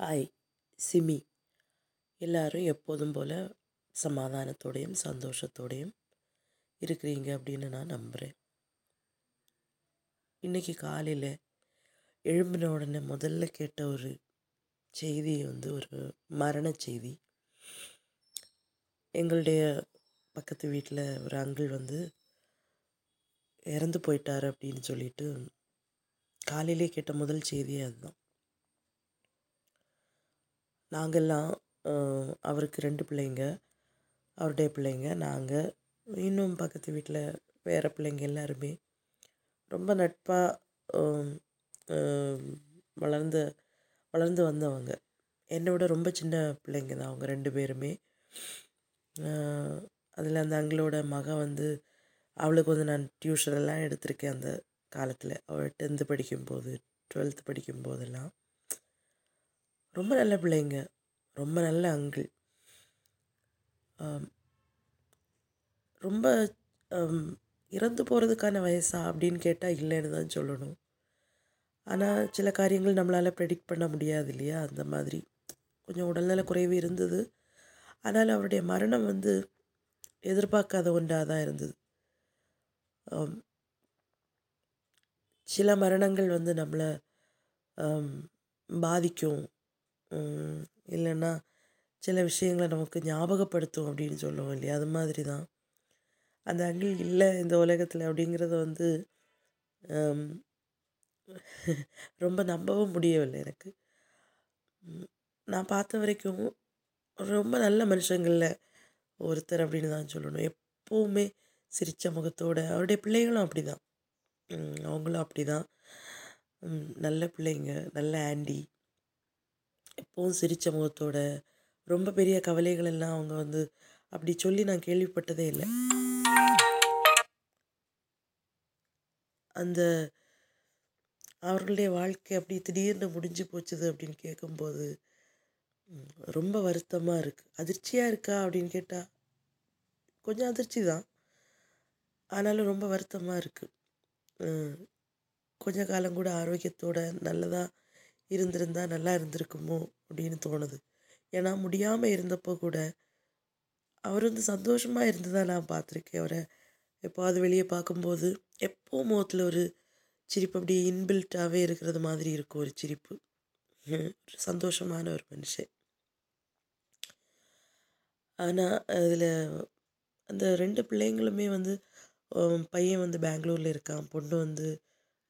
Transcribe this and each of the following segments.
Hi SIMI. எல்லாரும் எப்போதும் போல் சமாதானத்தோடையும் சந்தோஷத்தோடையும் இருக்கிறீங்க அப்படின்னு நான் நம்புகிறேன் இன்றைக்கி காலையில் எழும்பின உடனே முதல்ல கேட்ட ஒரு செய்தி வந்து ஒரு மரண செய்தி. எங்களுடைய பக்கத்து வீட்டில் ஒரு அங்கிள் வந்து இறந்து போயிட்டார் அப்படின்னு சொல்லிட்டு காலையிலே கேட்ட முதல் செய்தியே அதுதான். நாங்கள்லாம் அவருக்கு ரெண்டு பிள்ளைங்க. அவருடைய பிள்ளைங்க நாங்கள் இன்னும் பக்கத்து வீட்டில் வேறு பிள்ளைங்க எல்லாருமே. ரொம்ப நட்பாக வளர்ந்த வளர்ந்து வந்தவங்க. என்னை விட ரொம்ப சின்ன பிள்ளைங்க தான் அவங்க ரெண்டு பேருமே. அதில் அந்த அங்கிளோட மகன் வந்து அவளுக்கு வந்து நான் டியூஷன் எல்லாம் எடுத்திருக்கேன் அந்த காலத்தில். அவள் டென்த்து படிக்கும்போது டுவெல்த்து படிக்கும் போதெல்லாம் ரொம்ப நல்ல பிள்ளைங்க. ரொம்ப நல்ல அங்கிள் ரொம்ப இறந்து போகிறதுக்கான வயசா அப்படின்னு கேட்டால் இல்லைன்னு தான் சொல்லணும். ஆனால் சில காரியங்கள் நம்மளால் ப்ரெடிக்ட் பண்ண முடியாது இல்லையா? அந்த மாதிரி. கொஞ்சம் உடல்நல குறைவு இருந்தது. ஆனால் அவருடைய மரணம் வந்து எதிர்பார்க்காத ஒன்றாக தான் இருந்தது. சில மரணங்கள் வந்து நம்மளை பாதிக்கும். இல்லைன்னா சில விஷயங்களை நமக்கு ஞாபகப்படுத்தும் அப்படின்னு சொல்லுவோம் இல்லையா? அது மாதிரி தான் அந்த அங்கிள் இல்லை இந்த உலகத்தில் அப்படிங்கிறத வந்து ரொம்ப நம்பவும் முடியவில்லை எனக்கு. நான் பார்த்த வரைக்கும் ரொம்ப நல்ல மனுஷங்களில் ஒருத்தர் அப்படின்னு தான் சொல்லணும். எப்போவுமே சிரித்த முகத்தோடு அவருடைய பிள்ளைகளும் அப்படி தான் அவங்களும் அப்படி தான் நல்ல பிள்ளைங்க நல்ல ஆண்டி. எப்பவும் சிரித்த முகத்தோட ரொம்ப பெரிய கவலைகள் எல்லாம் அவங்க வந்து அப்படி சொல்லி நான் கேள்விப்பட்டதே இல்லை. அந்த அவர்களுடைய வாழ்க்கை அப்படி திடீர்னு முடிஞ்சு போச்சுது அப்படின்னு கேட்கும்போது ரொம்ப வருத்தமாக இருக்குது அதிர்ச்சியாக இருக்கா அப்படின்னு கேட்டால் கொஞ்சம் அதிர்ச்சி தான். ஆனாலும் ரொம்ப வருத்தமாக இருக்குது கொஞ்ச காலம் கூட ஆரோக்கியத்தோட நல்லதாக இருந்திருந்தா நல்லா இருந்திருக்குமோ அப்படின்னு தோணுது. ஏன்னா முடியாமல் இருந்தப்போ கூட அவர் வந்து சந்தோஷமாக இருந்ததாக நான் பார்த்துருக்கேன் அவரை. எப்போது வெளியே பார்க்கும்போது எப்போ முகத்தில் ஒரு சிரிப்பு அப்படியே இன்பில்ட்டாகவே இருக்கிறது மாதிரி இருக்கும் ஒரு சிரிப்பு. ஒரு சந்தோஷமான ஒரு மனுஷன். ஆனால் அதில் அந்த ரெண்டு பிள்ளைங்களுமே வந்து பையன் வந்து பெங்களூரில் இருக்கான் பொண்ணு வந்து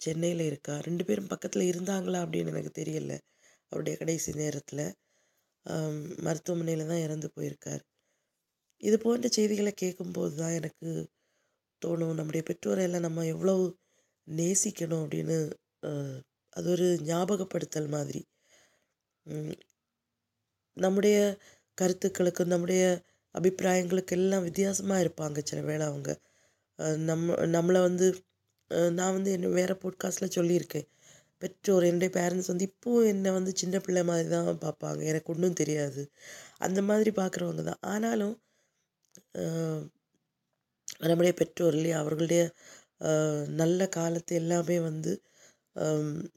சென்னையில் இருக்கா? ரெண்டு பேரும் பக்கத்தில் இருந்தாங்களா? அப்படின்னு எனக்கு தெரியல. அவருடைய கடைசி நேரத்தில் மருத்துவமனையில் தான் இறந்து போயிருக்கார். இது போன்ற செய்திகளை கேட்கும்போது தான் எனக்கு தோணும் நம்முடைய பெற்றோரையெல்லாம் நம்ம எவ்வளவு நேசிக்கணும் அப்படின்னு அது ஒரு ஞாபகப்படுத்தல் மாதிரி. நம்முடைய கருத்துக்களுக்கு நம்முடைய அபிப்பிராயங்களுக்கு எல்லாம் வித்தியாசமாக இருப்பாங்க சில வேளை அவங்க. நம்ம நம்மளை வந்து நான் வந்து என்ன வேறு போட்காஸ்ட்டில் சொல்லியிருக்கேன். பெற்றோர் என்னுடைய பேரண்ட்ஸ் வந்து இப்போவும் என்னை வந்து சின்ன பிள்ளை மாதிரி தான் பார்ப்பாங்க. எனக்கு ஒன்றும் தெரியாது. அந்த மாதிரி பார்க்குறவங்க தான். ஆனாலும் நம்முடைய பெற்றோர் இல்லையா அவர்களுடைய நல்ல காலத்தை எல்லாமே வந்து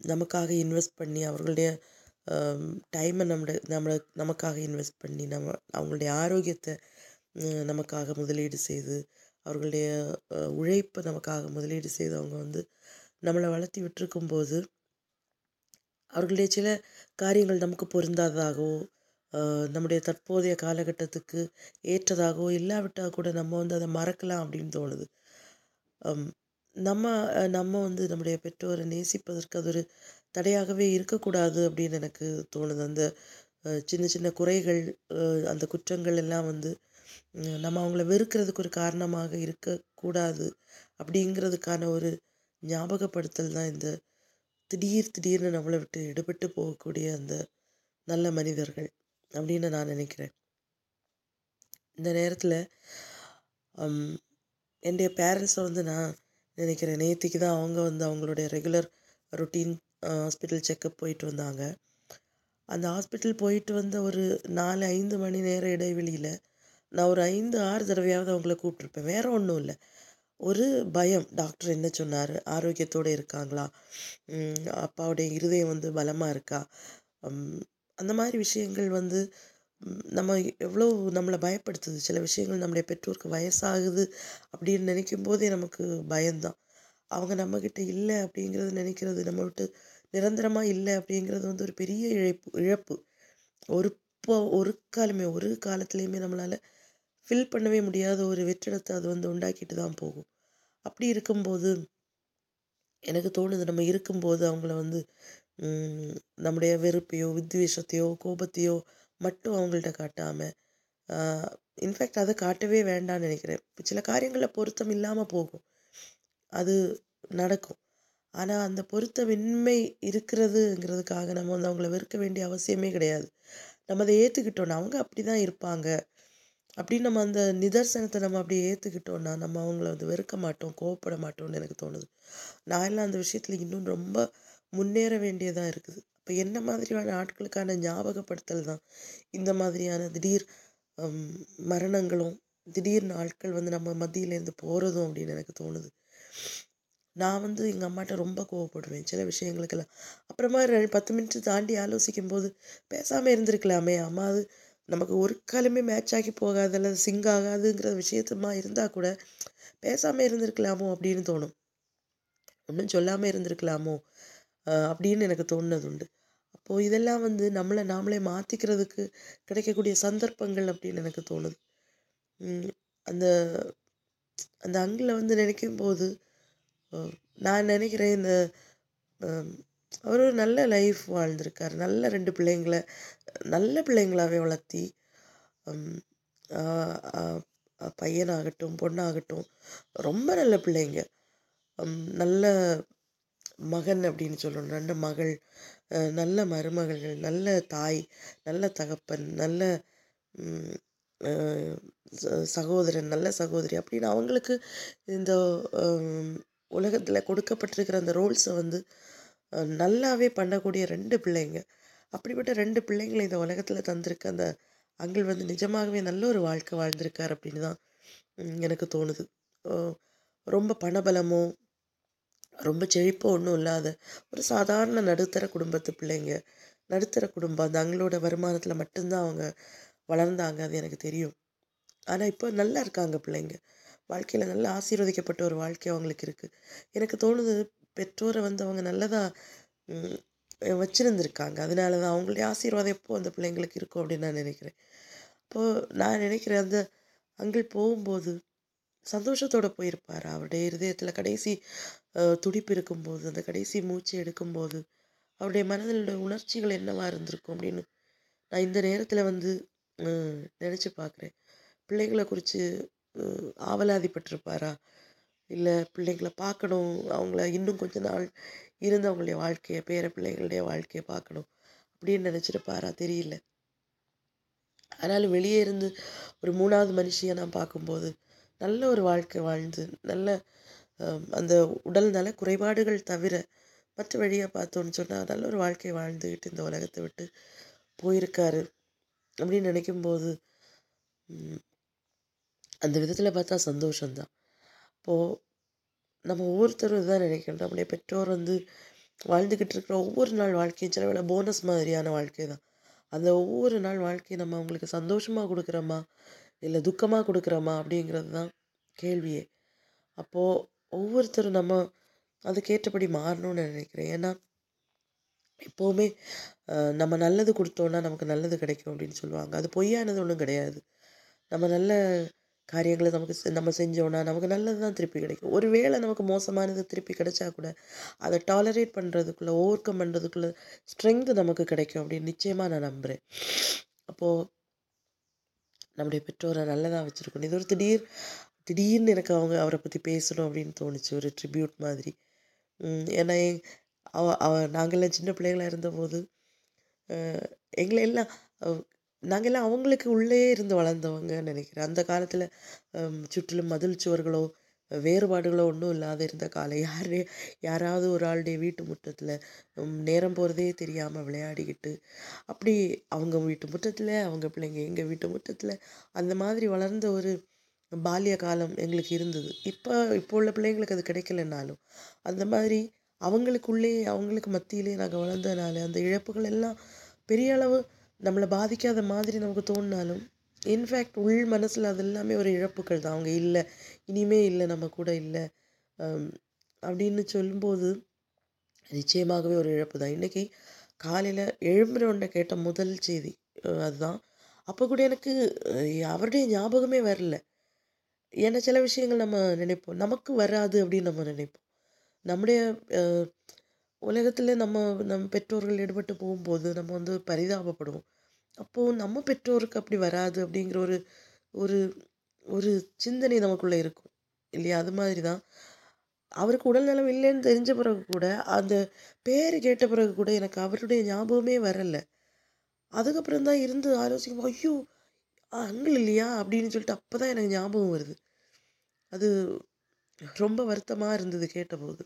நமக்காக இன்வெஸ்ட் பண்ணி அவர்களுடைய டைமை நம்மளோட நம்மளை நமக்காக இன்வெஸ்ட் பண்ணி நம்ம அவங்களுடைய ஆரோக்கியத்தை நமக்காக முதலீடு செய்து அவர்களுடைய உழைப்பை நமக்காக முதலீடு செய்து அவங்க வந்து நம்மளை வளர்த்தி விட்டுருக்கும்போது அவர்களுடைய சில காரியங்கள் நமக்கு பொருந்தாததாகவோ நம்முடைய தற்போதைய காலகட்டத்துக்கு ஏற்றதாகவோ இல்லாவிட்டால் கூட நம்ம வந்து அதை மறக்கலாம் அப்படின்னு தோணுது. நம்ம நம்ம வந்து நம்முடைய பெற்றோரை நேசிப்பதற்கு அது ஒரு தடையாகவே இருக்கக்கூடாது அப்படின்னு எனக்கு தோணுது. அந்த சின்ன சின்ன குறைகள் அந்த குற்றங்கள் எல்லாம் வந்து நம்ம அவங்கள வெறுக்கிறதுக்கு ஒரு காரணமாக இருக்கக்கூடாது அப்படிங்கிறதுக்கான ஒரு ஞாபகப்படுத்தல் தான் இந்த திடீர் திடீர்னு நம்மளை விட்டு எடுபட்டு போகக்கூடிய அந்த நல்ல மனிதர்கள் அப்படின்னு நான் நினைக்கிறேன். இந்த நேரத்தில் என்னுடைய பேரண்ட்ஸை வந்து நான் நினைக்கிறேன் நேற்றுக்கு தான் அவங்க வந்து அவங்களுடைய ரெகுலர் ரொட்டீன் ஹாஸ்பிட்டல் செக்கப் போயிட்டு வந்தாங்க. அந்த ஹாஸ்பிட்டல் போயிட்டு வந்த ஒரு நாலு ஐந்து மணி நேர இடைவெளியில் நான் ஒரு ஐந்து ஆறு தடவையாவது அவங்கள கூப்பிட்ருப்பேன் வேற ஒன்றும் இல்லை. ஒரு பயம். டாக்டர் என்ன சொன்னார்? ஆரோக்கியத்தோடு இருக்காங்களா? அப்பாவுடைய இருதயம் வந்து பலமாக இருக்கா? அந்த மாதிரி விஷயங்கள் வந்து நம்ம எவ்வளோ நம்மளை பயப்படுத்துது. சில விஷயங்கள் நம்முடைய பெற்றோருக்கு வயசாகுது அப்படின்னு நினைக்கும் போதே நமக்கு பயம்தான். அவங்க நம்மக்கிட்ட இல்லை அப்படிங்கிறது நினைக்கிறது நம்ம விட்டு நிரந்தரமாக இல்லை அப்படிங்கிறது வந்து ஒரு பெரிய இழப்பு இழப்பு. ஒரு இப்போ ஒரு காலமே ஒரு காலத்துலேயுமே நம்மளால் ஃபில் பண்ணவே முடியாத ஒரு வெற்றிடத்தை அது வந்து உண்டாக்கிட்டு தான் போகும். அப்படி இருக்கும்போது எனக்கு தோணுது நம்ம இருக்கும்போது அவங்கள வந்து நம்முடைய வெறுப்பையோ வித்வேஷத்தையோ கோபத்தையோ மட்டும் அவங்கள்ட்ட காட்டாமல் இன்ஃபேக்ட் அதை காட்டவே வேண்டாம்னு நினைக்கிறேன். சில காரியங்களில் பொருத்தம் இல்லாமல் போகும். அது நடக்கும். ஆனால் அந்த பொருத்தமின்மை இருக்கிறதுங்கிறதுக்காக நம்ம வந்து அவங்கள வெறுக்க வேண்டிய அவசியமே கிடையாது. நம்ம அதை ஏற்றுக்கிட்டோன்னா அவங்க அப்படி தான் இருப்பாங்க. அப்படின்னு நம்ம அந்த நிதர்சனத்தை நம்ம அப்படியே ஏற்றுக்கிட்டோன்னா நம்ம அவங்கள வந்து வெறுக்க மாட்டோம் கோவப்பட மாட்டோம்னு எனக்கு தோணுது. நான் எல்லாம் அந்த விஷயத்தில் இன்னும் ரொம்ப முன்னேற வேண்டியதாக இருக்குது. இப்போ என்ன மாதிரியான ஆட்களுக்கான ஞாபகப்படுத்தல் தான் இந்த மாதிரியான திடீர் மரணங்களும் திடீர்னு ஆட்கள் வந்து நம்ம மத்தியிலேருந்து போகிறதும் அப்படின்னு எனக்கு தோணுது. நான் வந்து எங்கள் அம்மாட்ட ரொம்ப கோவப்படுவேன் சில விஷயங்களுக்கெல்லாம். அப்புறமா ரெண்டு பத்து மினிட் தாண்டி ஆலோசிக்கும் போது பேசாமல் இருந்திருக்கலாமே அம்மா அது நமக்கு ஒரு காலமே மேட்ச் ஆகி போகாது அல்லது சிங்க் ஆகாதுங்கிற விஷயத்தமா இருந்தால் கூட பேசாமல் இருந்திருக்கலாமோ அப்படின்னு தோணும். ஒன்றும் சொல்லாமல் இருந்திருக்கலாமோ? அப்படின்னு எனக்கு தோணுனது உண்டு. அப்போது இதெல்லாம் வந்து நம்மளை நாமளே மாற்றிக்கிறதுக்கு கிடைக்கக்கூடிய சந்தர்ப்பங்கள் அப்படின்னு எனக்கு தோணுது. அந்த அந்த அங்கிளை வந்து நினைக்கும் போது நான் நினைக்கிறேன் இந்த அவர் ஒரு நல்ல லைஃப் வாழ்ந்திருக்கார். நல்ல ரெண்டு பிள்ளைங்களை நல்ல பிள்ளைங்களாவே வளர்த்தி பையனாகட்டும் பொண்ணாகட்டும் ரொம்ப நல்ல பிள்ளைங்க. நல்ல மகன் அப்படின்னு சொல்லணும். ரெண்டு மகள் நல்ல மருமகள்கள் நல்ல தாய் நல்ல தகப்பன் நல்ல ச- சகோதரன் நல்ல சகோதரி அப்படின்னு அவங்களுக்கு இந்த உலகத்தில் கொடுக்கப்பட்டிருக்கிற அந்த ரோல்ஸை வந்து நல்லாவே பண்ணக்கூடிய ரெண்டு பிள்ளைங்க. அப்படிப்பட்ட ரெண்டு பிள்ளைங்களை இந்த உலகத்தில் தந்திருக்க அந்த அங்கிள் வந்து நிஜமாகவே நல்ல ஒரு வாழ்க்கை வாழ்ந்திருக்கார் அப்படின்னு தான் எனக்கு தோணுது. ரொம்ப பணபலமோ ரொம்ப செழிப்போ ஒன்றும் இல்லாத ஒரு சாதாரண நடுத்தர குடும்பத்து பிள்ளைங்க. நடுத்தர குடும்பம் அந்த அங்களோட வருமானத்தில் மட்டும்தான் அவங்க வளர்ந்தாங்க அது எனக்கு தெரியும். ஆனால் இப்போ நல்லா இருக்காங்க பிள்ளைங்க. வாழ்க்கையில் நல்லா ஆசீர்வதிக்கப்பட்ட ஒரு வாழ்க்கை அவங்களுக்கு இருக்குது எனக்கு தோணுது பெற்றோரை வந்து அவங்க நல்லதாக வச்சுருந்துருக்காங்க. அதனால தான் அவங்களுடைய ஆசீர்வாதம் எப்போது அந்த பிள்ளைங்களுக்கு இருக்கும் அப்படின்னு நான் நினைக்கிறேன். அப்போது நான் நினைக்கிறேன் அந்த அங்கே போகும்போது சந்தோஷத்தோடு போயிருப்பார். அவருடைய இருதயத்தில் கடைசி துடிப்பு இருக்கும்போது அந்த கடைசி மூச்சு எடுக்கும்போது அவருடைய மனதில் உணர்ச்சிகள் என்னவாக இருந்திருக்கும் அப்படின்னு நான் இந்த நேரத்தில் வந்து நினச்சி பார்க்குறேன். பிள்ளைகளை குறித்து ஆவலாதிப்பட்டிருப்பாரா? இல்லை பிள்ளைங்களை பார்க்கணும் அவங்கள இன்னும் கொஞ்ச நாள் இருந்து அவங்களுடைய வாழ்க்கையை பேர பிள்ளைகளுடைய வாழ்க்கையை பார்க்கணும் அப்படின்னு நினச்சிருப்பாரா? தெரியல. ஆனாலும் வெளியே இருந்து ஒரு மூணாவது மனுஷியை நான் பார்க்கும்போது நல்ல ஒரு வாழ்க்கை வாழ்ந்து நல்ல அந்த உடல் நல குறைபாடுகள் தவிர மற்ற வழியாக பார்த்தோன்னு சொன்னால் நல்ல ஒரு வாழ்க்கை வாழ்ந்துக்கிட்டு இந்த உலகத்தை விட்டு போயிருக்காரு அப்படின்னு நினைக்கும்போது அந்த விதத்தில் பார்த்தா சந்தோஷம்தான். அப்போது நம்ம ஒவ்வொருத்தரும் தான் நினைக்கணும். நம்முடைய பெற்றோர் வந்து வாழ்ந்துக்கிட்டு இருக்கிற ஒவ்வொரு நாள் வாழ்க்கையும் சில வேளை போனஸ் மாதிரியான வாழ்க்கை தான். அந்த ஒவ்வொரு நாள் வாழ்க்கையை நம்ம அவங்களுக்கு சந்தோஷமாக கொடுக்குறோமா? இல்லை துக்கமாக கொடுக்குறோமா? அப்படிங்கிறது தான் கேள்வியே. அப்போது ஒவ்வொருத்தரும் நம்ம அதுக்கேற்றபடி மாறணும்னு நினைக்கிறேன். ஏன்னா எப்போவுமே நம்ம நல்லது கொடுத்தோன்னா நமக்கு நல்லது கிடைக்கும் அப்படின்னு சொல்லுவாங்க. அது பொய்யானது ஒன்றும் கிடையாது. நம்ம நல்ல காரியங்களை நமக்கு செ- நம்ம செஞ்சோன்னா நமக்கு நல்லது தான் திருப்பி கிடைக்கும். ஒரு வேளை நமக்கு மோசமானது திருப்பி கிடைச்சா கூட அதை டாலரேட் பண்ணுறதுக்குள்ளே ஓவர் கம் பண்ணுறதுக்குள்ளே ஸ்ட்ரென்த் நமக்கு கிடைக்கும் அப்படின்னு நிச்சயமாக நான் நம்புகிறேன் அப்போது நம்முடைய பெற்றோரை நல்லதாக வச்சுருக்கணும். இது ஒரு திடீர் திடீர்னு எனக்கு அவங்க அவரை பற்றி பேசணும் அப்படின்னு தோணுச்சு. ஒரு ட்ரிபியூட் மாதிரி. ஏன்னா அவ அவ நாங்கள்லாம் சின்ன பிள்ளைங்களாக இருந்தபோது எங்களை எல்லாம் நாங்கெல்லாம் அவங்களுக்கு உள்ளே இருந்து வளர்ந்தவங்கன்னு நினைக்கிறேன். அந்த காலத்தில் சுற்றிலும் மதில் சுவர்களோ வேறுபாடுகளோ ஒன்றும் இல்லாத இருந்த காலம். யார் யாராவது ஒரு ஆளுடைய வீட்டு முற்றத்தில் நேரம் போகிறதே தெரியாமல் விளையாடிக்கிட்டு அப்படி அவங்க வீட்டு முற்றத்தில் அவங்க பிள்ளைங்க எங்கள் வீட்டு முற்றத்தில் அந்த மாதிரி வளர்ந்த ஒரு பால்ய காலம் எங்களுக்கு இருந்தது. இப்போ இப்போ உள்ள பிள்ளைங்களுக்கு அது கிடைக்கலனாலும் அந்த மாதிரி அவங்களுக்குள்ளே அவங்களுக்கு மத்தியிலே நாங்கள் வளர்ந்ததுனால அந்த இழப்புகள் எல்லாம் பெரிய அளவு நம்மளை பாதிக்காத மாதிரி நமக்கு தோணினாலும் இன்ஃபேக்ட் உள் மனசில் அது எல்லாமே ஒரு இழப்புகள் தான். அவங்க இல்லை இனிமே இல்லை நம்ம கூட இல்லை அப்படின்னு சொல்லும்போது நிச்சயமாகவே ஒரு இழப்பு தான். இன்றைக்கி காலையில் எழும்புற கேட்ட முதல் செய்தி அதுதான். அப்போ கூட எனக்கு அவருடைய ஞாபகமே வரல. ஏன்னா சில விஷயங்கள் நம்ம நினைப்போம். நமக்கு வராது அப்படின்னு நம்ம நினைப்போம். நம்முடைய உலகத்தில் நம்ம நம் பெற்றோர்கள் ஈடுபட்டு போகும்போது நம்ம வந்து பரிதாபப்படுவோம். அப்போது நம்ம பெற்றோருக்கு அப்படி வராது அப்படிங்கிற ஒரு ஒரு ஒரு சிந்தனை நமக்குள்ளே இருக்கும். இல்லையா? அது மாதிரி தான் அவருக்கு உடல்நலம் இல்லைன்னு தெரிஞ்ச பிறகு கூட அந்த பேர் கேட்ட பிறகு கூட எனக்கு அவருடைய ஞாபகமே வரலை. அதுக்கப்புறம் தான் இருந்து ஆலோசிக்கும் ஐயோ அங்கிள் இல்லையா? அப்படின்னு சொல்லிட்டு அப்போ தான் எனக்கு ஞாபகம் வருது. அது ரொம்ப வருத்தமாக இருந்தது கேட்டபோது.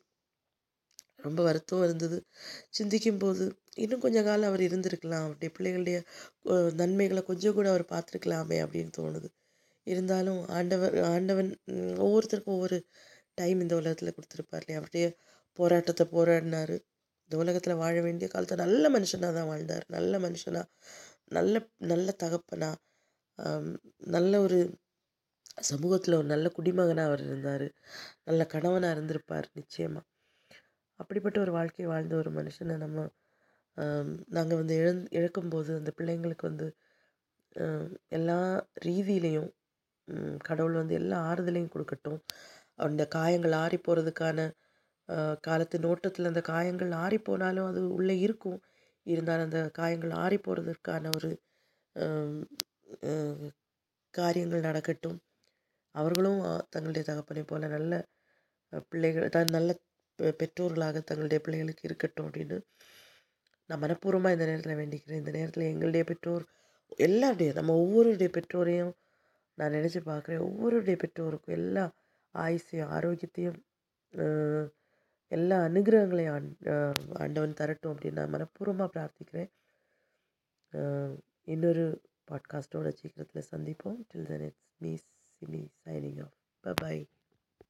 ரொம்ப வருத்தம் இருந்தது. சிந்திக்கும் போது இன்னும் கொஞ்ச காலம் அவர் இருந்திருக்கலாம். அப்படி பிள்ளைகளுடைய நன்மைகளை கொஞ்சம் கூட அவர் பார்த்துருக்கலாமே அப்படின்னு தோணுது. இருந்தாலும் ஆண்டவர் ஆண்டவன் ஒவ்வொருத்தருக்கும் ஒவ்வொரு டைம் இந்த உலகத்தில் கொடுத்துருப்பார் இல்லையா? அப்படியே போராட்டத்தை போராடினாரு. இந்த உலகத்தில் வாழ வேண்டிய காலத்தை நல்ல மனுஷனாக தான் வாழ்ந்தார். நல்ல மனுஷனாக நல்ல நல்ல தகப்பனா நல்ல ஒரு சமூகத்தில் ஒரு நல்ல குடிமகனாக அவர் இருந்தார். நல்ல கணவனாக இருந்திருப்பார் நிச்சயமாக அப்படிப்பட்ட ஒரு வாழ்க்கையை வாழ்ந்த ஒரு மனுஷனை நம்ம நாங்கள் வந்து இழந் இழக்கும்போது அந்த பிள்ளைங்களுக்கு வந்து எல்லா ரீதியிலையும் கடவுள் வந்து எல்லா ஆறுதலையும் கொடுக்கட்டும். அந்த காயங்கள் ஆறி போகிறதுக்கான காலத்து நோட்டத்தில் அந்த காயங்கள் ஆறி போனாலும் அது உள்ளே இருக்கும். இருந்தாலும் அந்த காயங்கள் ஆறி போகிறதுக்கான ஒரு காரியங்கள் நடக்கட்டும். அவர்களும் தங்களுடைய தகப்பனை போல நல்ல பிள்ளைகள் தான் நல்ல பெற்றோர்களாக தங்களுடைய பிள்ளைகளுக்கு இருக்கட்டும் அப்படின்னு நான் மனப்பூர்வமாக இந்த நேரத்தில் வேண்டிக்கிறேன். இந்த நேரத்தில் எங்களுடைய பெற்றோர் எல்லாருடைய நம்ம ஒவ்வொருடைய பெற்றோரையும் நான் நினச்சி பார்க்குறேன் ஒவ்வொருடைய பெற்றோருக்கும் எல்லா ஆயுசையும் ஆரோக்கியத்தையும் எல்லா அனுகிரகங்களையும் ஆண்டவன் தரட்டும் அப்படின்னு நான் மனப்பூர்வமாக பிரார்த்திக்கிறேன். இன்னொரு பாட்காஸ்ட்டோட சீக்கிரத்தில் சந்திப்போம். Till then it's me Simi signing off bye